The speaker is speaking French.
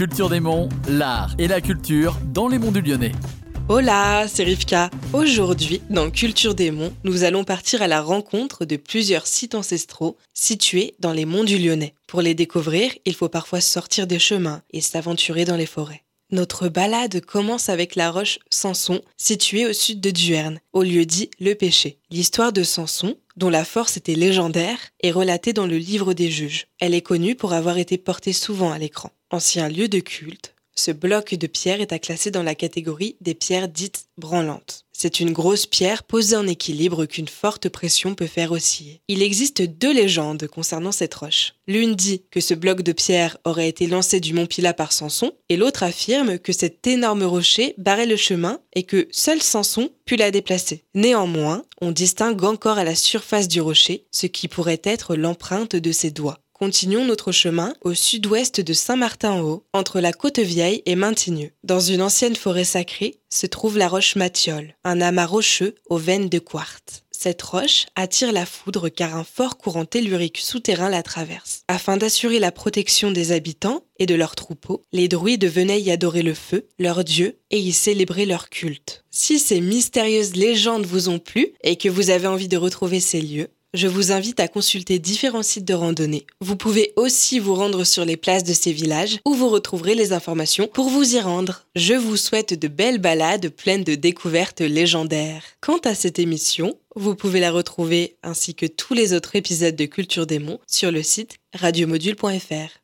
Culture des Monts, l'art et la culture dans les monts du Lyonnais. Hola, c'est Rivka. Aujourd'hui, dans Culture des Monts, nous allons partir à la rencontre de plusieurs sites ancestraux situés dans les monts du Lyonnais. Pour les découvrir, il faut parfois sortir des chemins et s'aventurer dans les forêts. Notre balade commence avec la roche Samson, située au sud de Duerne, au lieu dit Le Péché. L'histoire de Samson, dont la force était légendaire, est relatée dans le livre des juges. Elle est connue pour avoir été portée souvent à l'écran. Ancien lieu de culte, ce bloc de pierre est à classer dans la catégorie des pierres dites branlantes. C'est une grosse pierre posée en équilibre qu'une forte pression peut faire osciller. Il existe deux légendes concernant cette roche. L'une dit que ce bloc de pierre aurait été lancé du mont Pila par Samson, et l'autre affirme que cet énorme rocher barrait le chemin et que seul Samson put la déplacer. Néanmoins, on distingue encore à la surface du rocher ce qui pourrait être l'empreinte de ses doigts. Continuons notre chemin au sud-ouest de Saint-Martin-en-Haut, entre la Côte-Vieille et Maintigneux. Dans une ancienne forêt sacrée se trouve la roche Mathiole, un amas rocheux aux veines de quartz. Cette roche attire la foudre car un fort courant tellurique souterrain la traverse. Afin d'assurer la protection des habitants et de leurs troupeaux, les druides venaient y adorer le feu, leur dieu, et y célébrer leur culte. Si ces mystérieuses légendes vous ont plu et que vous avez envie de retrouver ces lieux, je vous invite à consulter différents sites de randonnée. Vous pouvez aussi vous rendre sur les places de ces villages où vous retrouverez les informations pour vous y rendre. Je vous souhaite de belles balades pleines de découvertes légendaires. Quant à cette émission, vous pouvez la retrouver ainsi que tous les autres épisodes de Culture des Monts sur le site radiomodule.fr.